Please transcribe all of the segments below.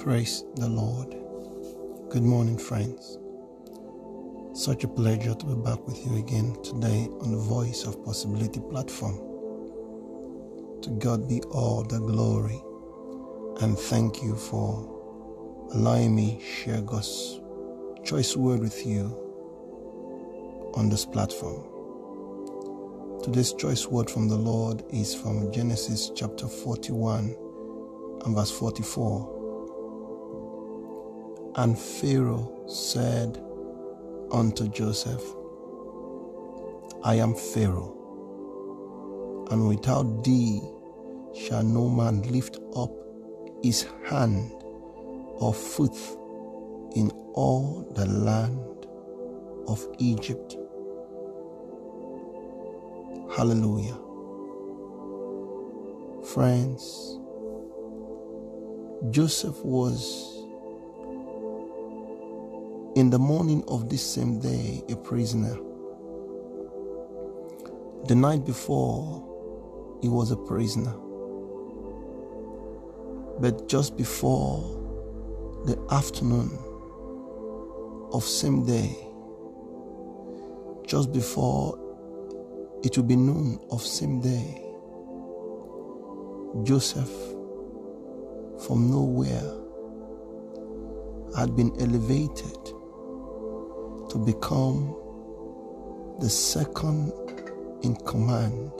Praise the Lord. Good morning, friends. Such a pleasure to be back with you again today on the Voice of Possibility platform. To God be all the glory, and thank you for allowing me share God's choice word with you on this platform. Today's choice word from the Lord is from Genesis chapter 41 and verse 44. And Pharaoh said unto Joseph, I am Pharaoh, and without thee shall no man lift up his hand or foot in all the land of Egypt. Hallelujah. Friends, Joseph was in the morning of this same day a prisoner. The night before, he was a prisoner. But just before the afternoon of same day, just before it will be noon of same day, Joseph from nowhere had been elevated to become the second in command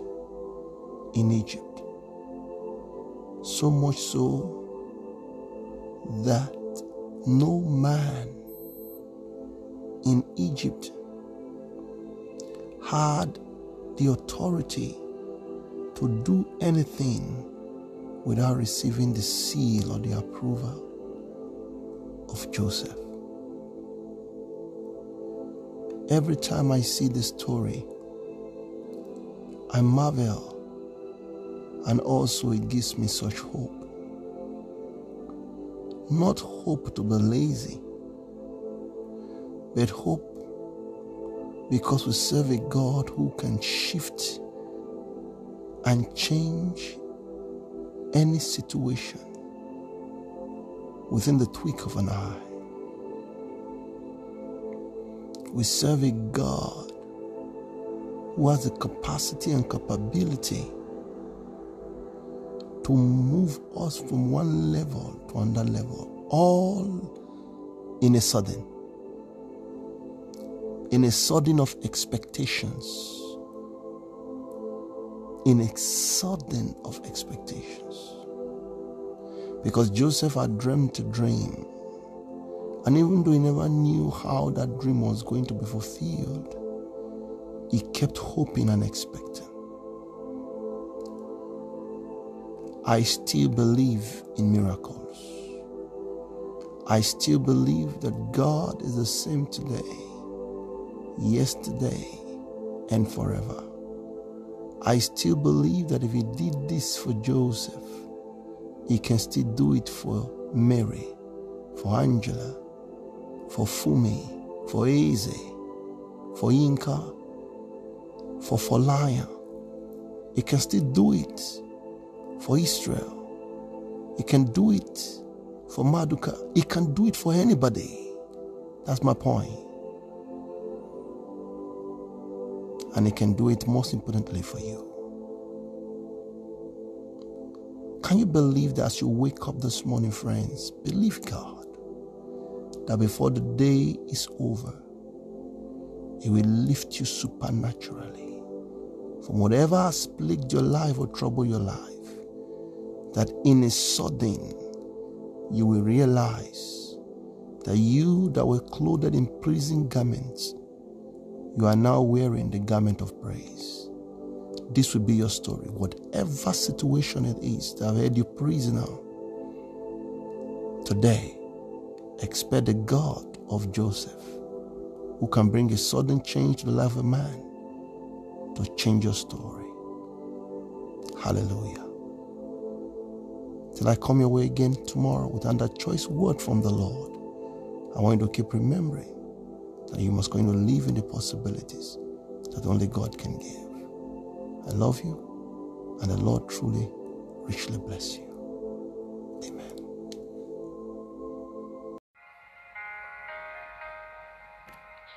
in Egypt. So much so that no man in Egypt had the authority to do anything without receiving the seal or the approval of Joseph. Every time I see this story, I marvel and also it gives me such hope. Not hope to be lazy, but hope because we serve a God who can shift and change any situation within the tweak of an eye. We serve a God who has the capacity and capability to move us from one level to another level, all in a sudden, in a sudden of expectations, in a sudden of expectations. Because Joseph had dreamed a dream and even though he never knew how that dream was going to be fulfilled, he kept hoping and expecting. I still believe in miracles. I still believe that God is the same today, yesterday, and forever. I still believe that if He did this for Joseph, He can still do it for Mary, for Angela, for Fumi, for Eze, for Inca, for Folaya. He can still do it for Israel. He can do it for Maduka. He can do it for anybody. That's my point. And he can do it most importantly for you. Can you believe that as you wake up this morning, friends? Believe God that before the day is over, He will lift you supernaturally from whatever has plagued your life or troubled your life. That in a sudden, you will realize that you that were clothed in prison garments, you are now wearing the garment of praise. This will be your story. Whatever situation it is that have held you prisoner, today, expect the God of Joseph, who can bring a sudden change to the life of man, to change your story. Hallelujah. Till I come your way again tomorrow with another choice word from the Lord, I want you to keep remembering that you must go into live in the possibilities that only God can give. I love you, and the Lord truly, richly bless you.